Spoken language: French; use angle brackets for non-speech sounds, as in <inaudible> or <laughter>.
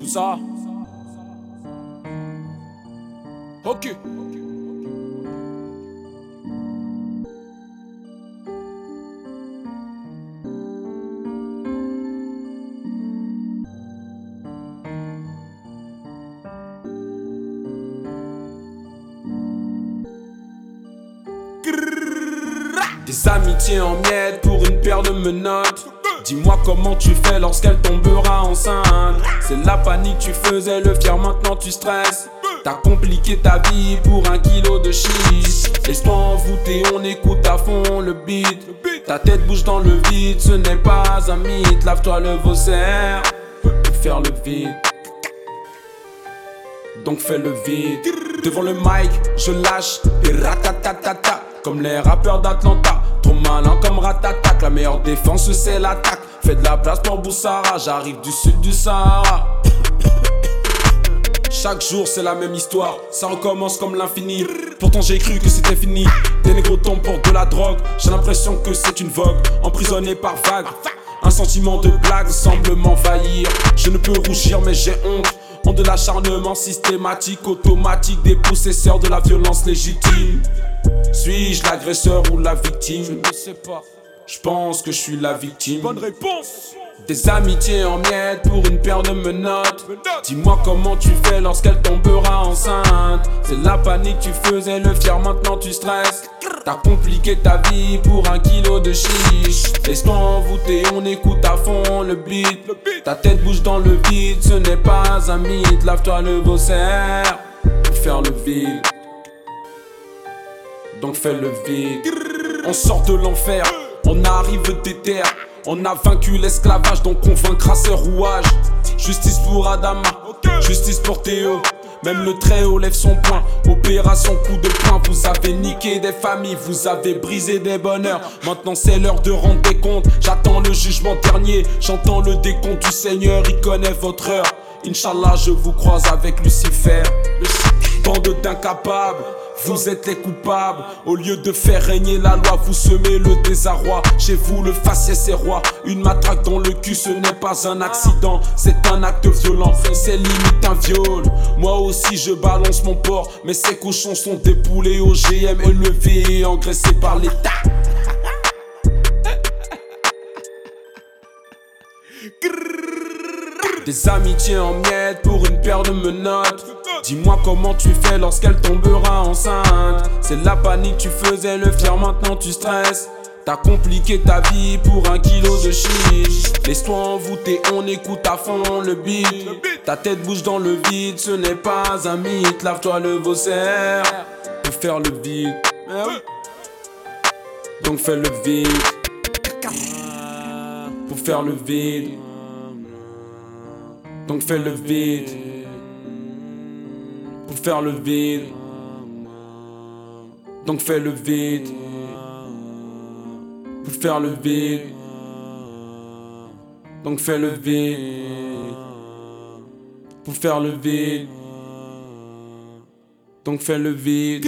Tout ça. Ok. Des amitiés en miettes pour une paire de menottes. Dis-moi comment tu fais lorsqu'elle tombera enceinte. C'est la panique, tu faisais le fier, maintenant tu stresses. T'as compliqué ta vie pour un kilo de shit. Laisse-toi envoûter, on écoute à fond le beat. Ta tête bouge dans le vide, ce n'est pas un mythe. Lave-toi le vaussaire faire le vide. Donc fais le vide. Devant le mic, je lâche et ratatatata. Comme les rappeurs d'Atlanta. Trop malin comme ratatak. La meilleure défense, c'est l'attaque. Fais de la place pour Boussara. J'arrive du sud du Sahara. Chaque jour c'est la même histoire, ça recommence comme l'infini. Pourtant j'ai cru que c'était fini. Des négros tombent pour de la drogue, j'ai l'impression que c'est une vogue. Emprisonné par vague, un sentiment de blague semble m'envahir. Je ne peux rougir mais j'ai honte. Honte de l'acharnement systématique, automatique des possesseurs de la violence légitime. Suis-je l'agresseur ou la victime? Je ne sais pas. Je pense que je suis la victime. Bonne réponse. Des amitiés en miettes pour une paire de menottes. Dis-moi comment tu fais lorsqu'elle tombera enceinte. C'est la panique, tu faisais le fier, maintenant tu stresses. T'as compliqué ta vie pour un kilo de chiche. Laisse-toi envoûter, on écoute à fond le beat. Ta tête bouge dans le vide, ce n'est pas un mythe. Lave-toi le vaussaire pour faire le vide. Donc fais le vide. On sort de l'enfer, on arrive des terres. On a vaincu l'esclavage, donc on vaincra ses rouages. Justice pour Adama, justice pour Théo. Même le très haut lève son poing. Opération coup de poing. Vous avez niqué des familles, vous avez brisé des bonheurs. Maintenant c'est l'heure de rendre des comptes. J'attends le jugement dernier. J'entends le décompte du Seigneur. Il connaît votre heure. Inch'Allah, je vous croise avec Lucifer. Bande d'incapables. Vous êtes les coupables. Au lieu de faire régner la loi, vous semez le désarroi. Chez vous, le faciès est roi. Une matraque dans le cul, ce n'est pas un accident. C'est un acte violent. C'est limite un viol. Moi aussi, je balance mon porc. Mais ces cochons sont des poulets OGM élevés et engraissés par l'État. <laughs> Des amitiés en miettes pour une paire de menottes. Dis-moi comment tu fais lorsqu'elle tombera enceinte. C'est la panique, tu faisais le fier, maintenant tu stresses. T'as compliqué ta vie pour un kilo de chiche. Laisse-toi envoûter, on écoute à fond le beat. Ta tête bouge dans le vide, ce n'est pas un mythe. Lave-toi le vaussaire pour faire le vide. Donc fais le vide pour faire le vide. Donc fais le vide pour faire le vide. Donc fais le vide pour faire le vide. Donc fais le vide pour faire le vide. Donc fais le vide.